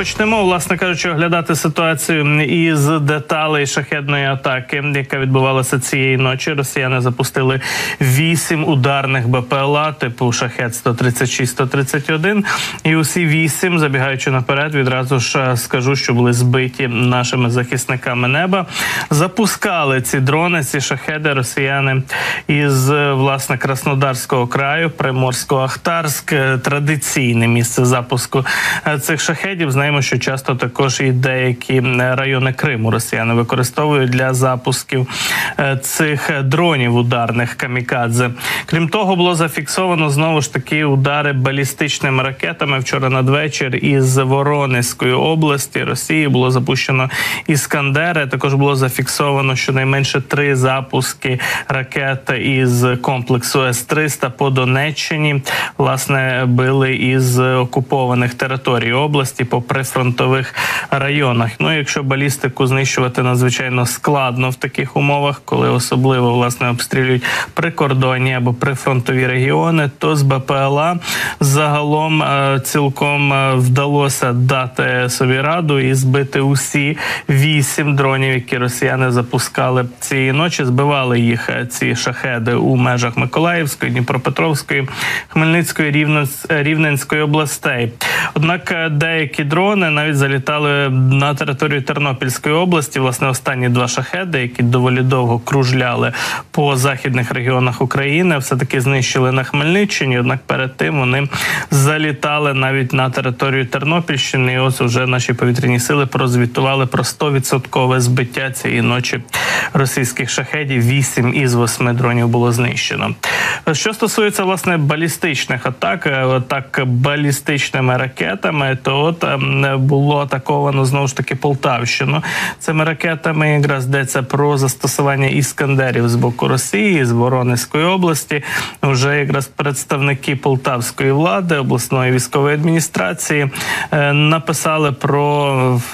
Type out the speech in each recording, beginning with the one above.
Почнемо, власне кажучи, оглядати ситуацію із деталей шахедної атаки, яка відбувалася цієї ночі. Росіяни запустили вісім ударних БПЛА типу шахет 136-131. І усі вісім, забігаючи наперед, відразу ж скажу, що були збиті нашими захисниками неба. Запускали ці дрони, ці шахеди росіяни із власне Краснодарського краю, Приморського Ахтарськ, традиційне місце запуску цих шахедів. Знаємо, знаємо, що часто також і деякі райони Криму Росіяни використовують для запусків е, цих дронів ударних камікадзе. Крім того, було зафіксовано знову ж таки удари балістичними ракетами. Вчора надвечір із Воронезької області Росії було запущено іскандери. Також було зафіксовано щонайменше три запуски ракет із комплексу С-300 по Донеччині. Власне били із окупованих територій області. Попри прифронтових районах. Ну, якщо балістику знищувати надзвичайно складно в таких умовах, коли особливо власне обстрілюють прикордонні або прифронтові регіони, то з БПЛА загалом е, цілком е, вдалося дати собі раду і збити усі вісім дронів, які росіяни запускали цієї ночі. Збивали їх е, ці шахеди у межах Миколаївської, Дніпропетровської, Хмельницької, Рівненської областей. Однак деякі дрони дрони навіть залітали на територію Тернопільської області. Власне, останні два шахеди, які доволі довго кружляли по західних регіонах України, все таки знищили на Хмельниччині. Однак перед тим вони залітали навіть на територію Тернопільщини. І Ось вже наші повітряні сили прозвітували про 100% збиття цієї ночі російських шахедів. Вісім із восьми дронів було знищено. Що стосується власне балістичних атак, атак балістичними ракетами, то от ем, було атаковано знову ж таки Полтавщину. Цими ракетами якраз йдеться про застосування іскандерів з боку Росії з Воронезької області. Вже якраз представники полтавської влади обласної військової адміністрації е, написали про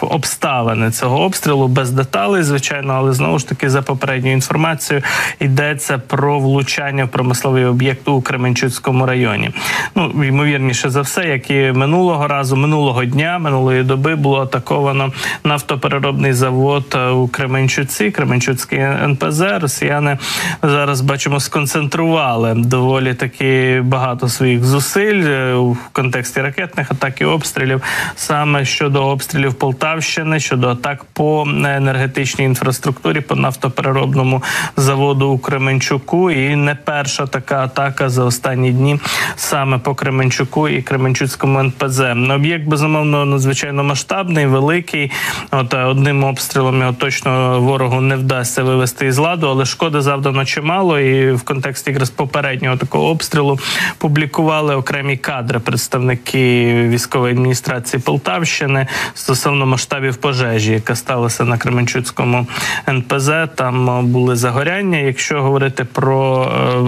обставини цього обстрілу без деталей, звичайно, але знову ж таки за попередньою інформацією йдеться про влучання в промисловий об'єкт у Кременчуцькому районі. Ну ймовірніше за все, як і минулого разу, минулого дня минулої доби було атаковано нафтопереробний завод е, у Кременчуці, Кременчуцький НПЗ. Росіяни зараз бачимо сконцентрували доволі таки багато своїх зусиль е, у контексті ракетних атак і обстрілів, саме щодо обстрілів Полтавщини, щодо атак по енергетичній інфраструктурі, по нафтопереробному заводу у Кременчуку. І не перша така атака за останні дні саме по Кременчуку і Кременчуцькому НПЗ. Об'єкт безумовно надзвичайно масштабний, великий. От е, одним обстрілом його точно ворогу не вдасться вивести із ладу, але шкоди завдано чимало. І в контексті якраз попереднього такого обстрілу публікували окремі кадри представники військової адміністрації Полтавщини стосовно масштабів пожежі, яка сталася на Кременчуцькому НПЗ. Там е, були загоряння. Якщо говорити про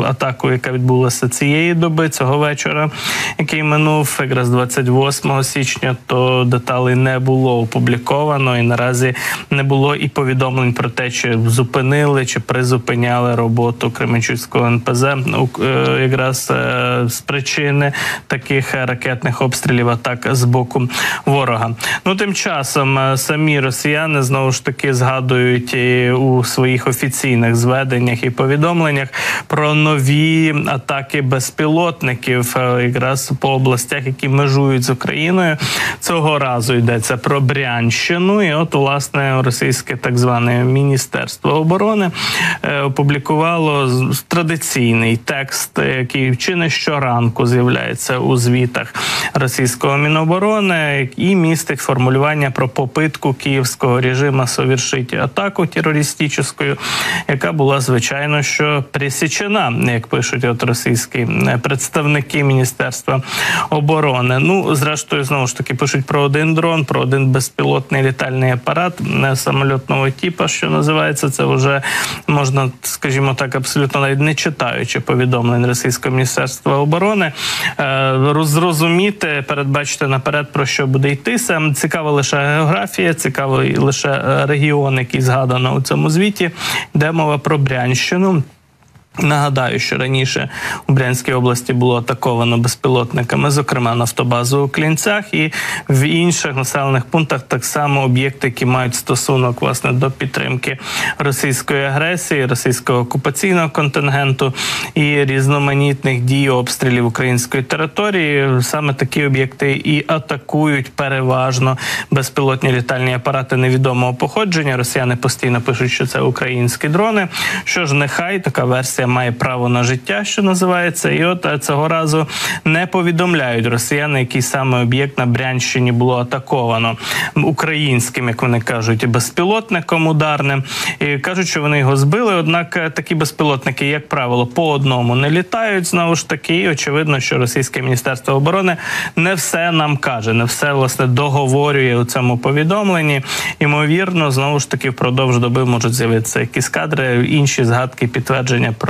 е, атаку, яка відбулася цієї доби, цього вечора, який минув якраз 28 січня, то деталей не було опубліковано, і наразі не було і повідомлень про те, чи зупинили чи призупиняли роботу Кременчуцького НПЗ ну, е, якраз е, з причини таких ракетних обстрілів атак з боку ворога. Ну тим часом е, самі росіяни знову ж таки згадують у своїх офіційних зведеннях і повідомленнях про нові атаки безпілотників, якраз по областях, які межують з Україною. Цього цього разу йдеться про Брянщину, і от власне російське так зване міністерство оборони е, опублікувало традиційний текст, який чи не щоранку з'являється у звітах російського міноборони, і містить формулювання про попитку київського режиму совершити атаку терористичну, яка була звичайно що присічена, як пишуть от російські е, представники міністерства оборони. Ну зрештою знову ж таки пишуть про один дрон, про один безпілотний літальний апарат самольотного типу, що називається. Це вже можна, скажімо так, абсолютно навіть не читаючи повідомлень Російського міністерства оборони, е, зрозуміти, передбачити наперед про що буде йтися. Цікава лише географія, цікавий лише регіон, який згадано у цьому звіті. Йде мова про Брянщину. Нагадаю, що раніше у Брянській області було атаковано безпілотниками, зокрема нафтобазу у Клінцях, і в інших населених пунктах так само об'єкти, які мають стосунок власне до підтримки російської агресії, російського окупаційного контингенту і різноманітних дій обстрілів української території. Саме такі об'єкти і атакують переважно безпілотні літальні апарати невідомого походження. Росіяни постійно пишуть, що це українські дрони. Що ж, нехай така версія має право на життя, що називається, і от е, цього разу не повідомляють росіяни, який саме об'єкт на Брянщині було атаковано українським, як вони кажуть, безпілотником ударним. І кажуть, що вони його збили. Однак е, такі безпілотники, як правило, по одному не літають. Знову ж таки, і очевидно, що російське міністерство оборони не все нам каже, не все власне договорює у цьому повідомленні. Ймовірно, знову ж таки, впродовж доби можуть з'явитися якісь кадри, інші згадки підтвердження про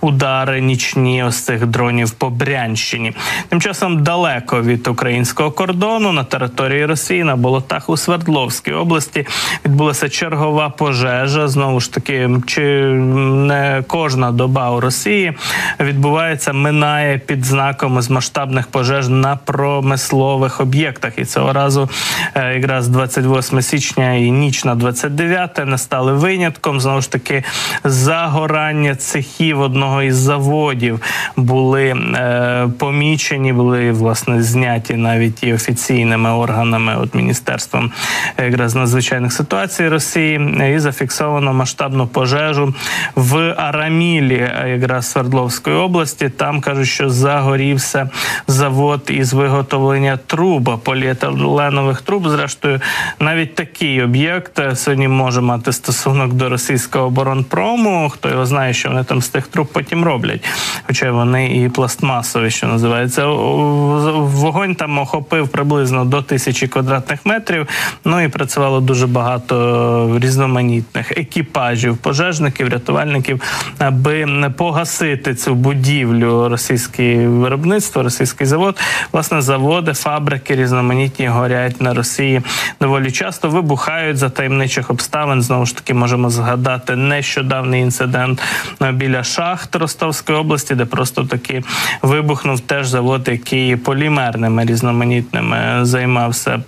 удари нічні ось цих дронів по Брянщині. Тим часом далеко від українського кордону на території Росії на болотах у Свердловській області відбулася чергова пожежа. Знову ж таки, чи не кожна доба у Росії відбувається, минає під знаком з масштабних пожеж на промислових об'єктах. І цього разу е, якраз 28 січня і ніч на 29 не стали винятком. Знову ж таки, загорання цехів одного із заводів були е, помічені, були власне зняті навіть і офіційними органами, от міністерством якраз надзвичайних ситуацій Росії, і зафіксовано масштабну пожежу в Арамілі, якраз Свердловської області. Там кажуть, що загорівся завод із виготовлення труб, поліетиленових труб. Зрештою, навіть такий об'єкт сьогодні може мати стосунок до російського оборонпрому. Хто його знає, що вони там тих труб потім роблять, хоча вони і пластмасові, що називається. Вогонь там охопив приблизно до тисячі квадратних метрів. Ну і працювало дуже багато різноманітних екіпажів, пожежників, рятувальників, аби погасити цю будівлю російське виробництво, російський завод. Власне, заводи, фабрики різноманітні горять на Росії доволі часто вибухають за таємничих обставин. Знову ж таки, можемо згадати нещодавний інцидент біля шахт Ростовської області, де просто таки вибухнув теж завод, який полімерними різноманітними займався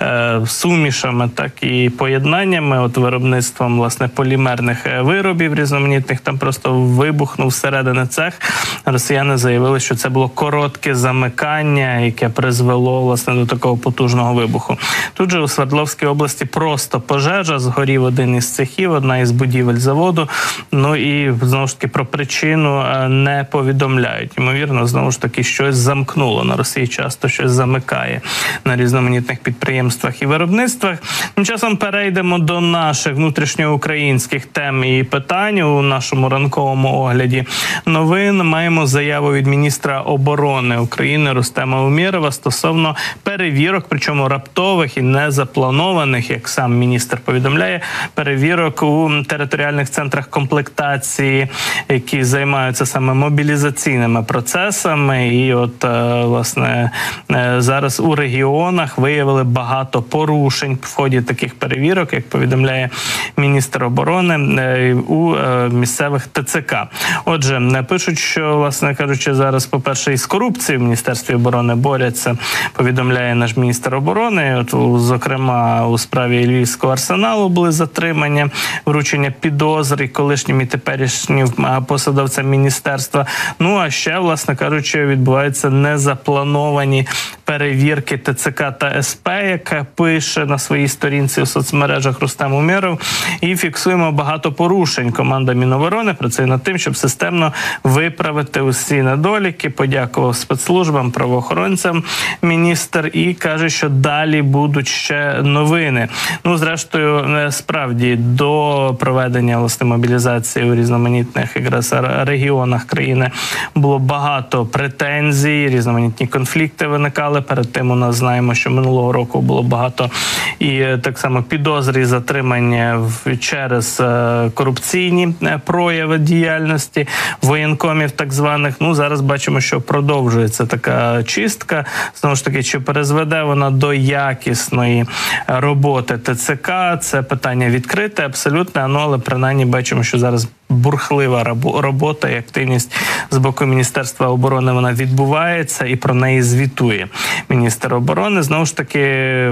е, сумішами, так і поєднаннями. От виробництвом власне полімерних е, виробів різноманітних там просто вибухнув всередини цех. Росіяни заявили, що це було коротке замикання, яке призвело власне до такого потужного вибуху. Тут же у Свердловській області просто пожежа згорів один із цехів, одна із будівель заводу. Ну і знову ж таки про причину е, не повідомляють. Ймовірно, знову ж таки щось замкнуло на Росії. Часто щось замикає на різноманітних підприємствах і виробництвах. Тим часом перейдемо до наших внутрішньоукраїнських тем і питань у нашому ранковому огляді. Новин маємо заяву від міністра оборони України Рустема Умєрова стосовно перевірок, причому раптових і незапланованих, як сам міністр повідомляє, перевірок у територіальних центрах комплектації, які займаються саме мобілізаційними процесами, і от е, власне е, зараз у регіонах виявили багато порушень в ході таких перевірок, як повідомляє міністр оборони е, у місцевих ТЦК. Отже, пишуть, що власне кажучи, зараз, по перше, із корупцією в міністерстві оборони борються. Повідомляє наш міністр оборони. От зокрема у справі Львівського арсеналу були затримання, вручення підозри колишнім і теперішнім посадовцям міністерства. Ну а ще, власне кажучи, відбуваються незаплановані перевірки ТЦК та СП, яка пише на своїй сторінці у соцмережах Рустем Уміров. І фіксуємо багато порушень. Команда Міноборони працює над тим, щоб системно виправити усі недоліки. Подякував спецслужбам, правоохоронцям міністр і каже, що далі будуть ще новини. Ну, зрештою, справді до проведення власне мобілізації у різноманітних якраз регіонах країни було багато претензій, різноманітні конфлікти виникали. Перед тим у нас знаємо, що минулого року було багато і е, так само підозрі затримання через е, корупційні е, прояви діяльності воєнкомів, так званих. Ну зараз бачимо, що продовжується така чистка. Знову ж таки, чи перезведе вона до якісної роботи ТЦК? Це питання відкрите, абсолютно. Ну але принаймні бачимо, що зараз бурхлива робота і активність з боку міністерства оборони. Вона відбувається і про неї звітує міністр оборони. Знову ж таки,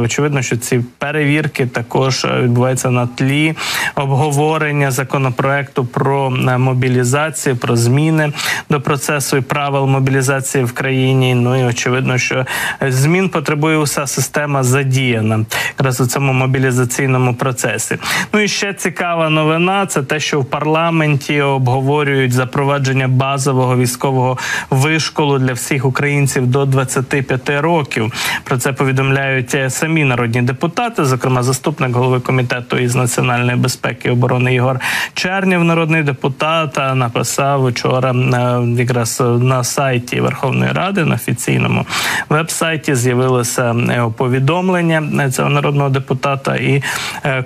очевидно, що ці перевірки також відбуваються на тлі обговорення законопроекту про е, мобілізацію, про зміни до процесу і правил мобілізації в країні. Ну і очевидно, що змін потребує уся система задіяна якраз у цьому мобілізаційному процесі. Ну і ще цікава новина: це те, що в парламенті обговорюють запровадження базового військового вишколу для всіх українців до 25 років. Про це повідомляють е, самі народні депутати, зокрема заступник голови комітету із національної безпеки і оборони Ігор Чернів, народний депутат, написав вчора е, якраз на сайті Верховної Ради на офіційному веб-сайті з'явилося е, повідомлення цього народного депутата і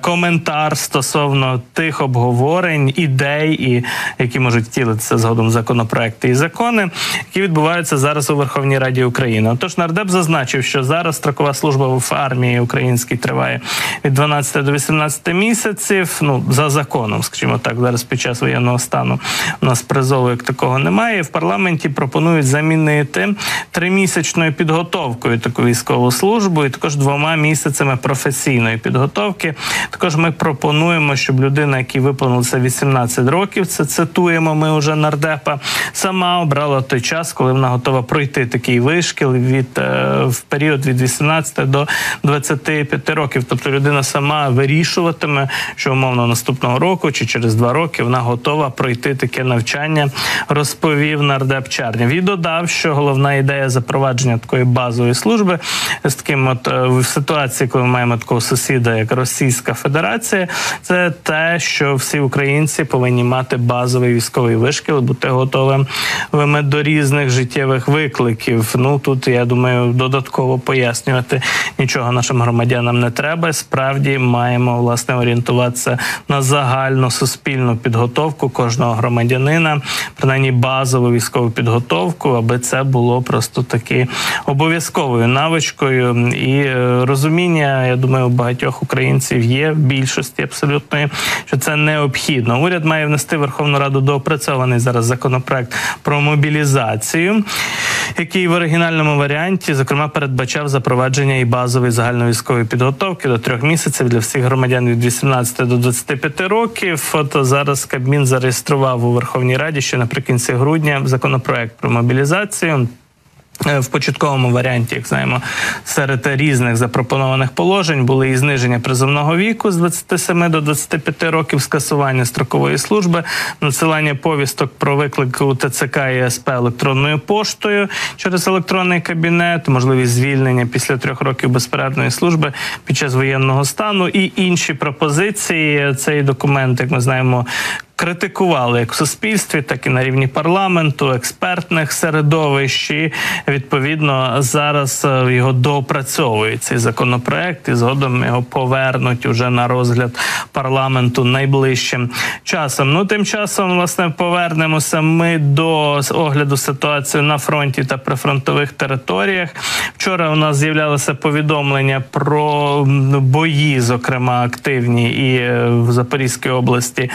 коментар стосовно тих обговорень, ідей, і які можуть втілитися згодом законопроекти і закони, які відбуваються зараз у Верховній Раді України. Отож, нардеп зазначив, що зараз строкова служба в армії українській триває від 12 до 18 місяців. Ну за законом, скажімо так, зараз під час воєнного стану у нас призову як такого немає. В парламенті пропонують замінити тримісячною підготовкою таку військову службу, і також двома місяцями професійної підготовки. Також ми пропонуємо, щоб людина, якій виповнилося 18 років, це цитуємо. Ми вже нардепа сама обрала той час, коли вона готова пройти такий вишкіл від е, в період від 18 до 25 років. Тобто людина сама вирішуватиме, що умовно наступного року чи через два роки вона готова пройти таке навчання. Розповів нардеп Чарнів і додав, що головна ідея запровадження такої базової служби з таким, от е, в ситуації, коли ми маємо такого сусіда, як Російська Федерація, це те, що всі українці повинні мати базовий військовий вишкіл, бути готовим до різних життєвих викликів. Ну тут я думаю, додатково пояснювати нічого нашим громадянам не треба. Справді маємо власне орієнтуватися на загальну суспільну підготовку кожного громадянина, принаймні базову військову підготовку, аби це було просто таки обов'язковою навичкою і е, розуміння. Я думаю, у багатьох українців є в більшості абсолютної, що це необхідно. Уряд має внести Верховну Раду доопрацьований зараз законопроект про мобілізацію, який в оригінальному варіанті зокрема передбачав запровадження і базової загальновійськової підготовки до трьох місяців для всіх громадян від 18 до 25 років. От зараз Кабмін зареєстрував у Верховній Раді ще наприкінці грудня законопроект про мобілізацію. Е, в початковому варіанті, як знаємо, серед різних запропонованих положень були і зниження призовного віку з 27 до 25 років, скасування строкової служби, надсилання повісток про виклик у ТЦК і СП електронною поштою через електронний кабінет, можливість звільнення після трьох років безперервної служби під час воєнного стану і інші пропозиції. Цей документ, як ми знаємо, критикували як в суспільстві, так і на рівні парламенту, експертних середовищ. І, Відповідно, зараз е, його доопрацьовують цей законопроект, і згодом його повернуть уже на розгляд парламенту найближчим часом. Ну тим часом, власне, повернемося ми до огляду ситуації на фронті та прифронтових територіях. Вчора у нас з'являлося повідомлення про бої, зокрема активні, і е, в Запорізькій області.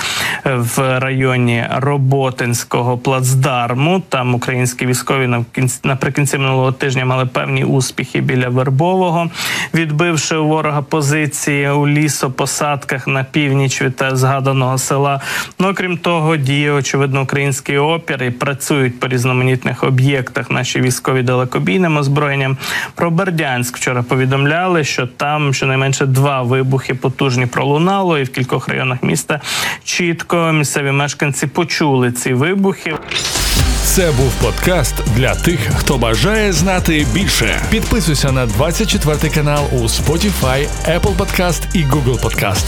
в в районі Роботинського плацдарму. Там українські військові наприкінці минулого тижня мали певні успіхи біля Вербового, відбивши у ворога позиції у лісопосадках на північ від згаданого села. Ну окрім того, діє очевидно український опір і працюють по різноманітних об'єктах. Наші військові далекобійним озброєнням. Про Бердянськ вчора повідомляли, що там щонайменше два вибухи потужні пролунало, і в кількох районах міста чітко місцеві мешканці почули ці вибухи. Це був подкаст для тих, хто бажає знати більше. Підписуйся на 24 канал у Spotify, Apple Podcast і Google Podcast.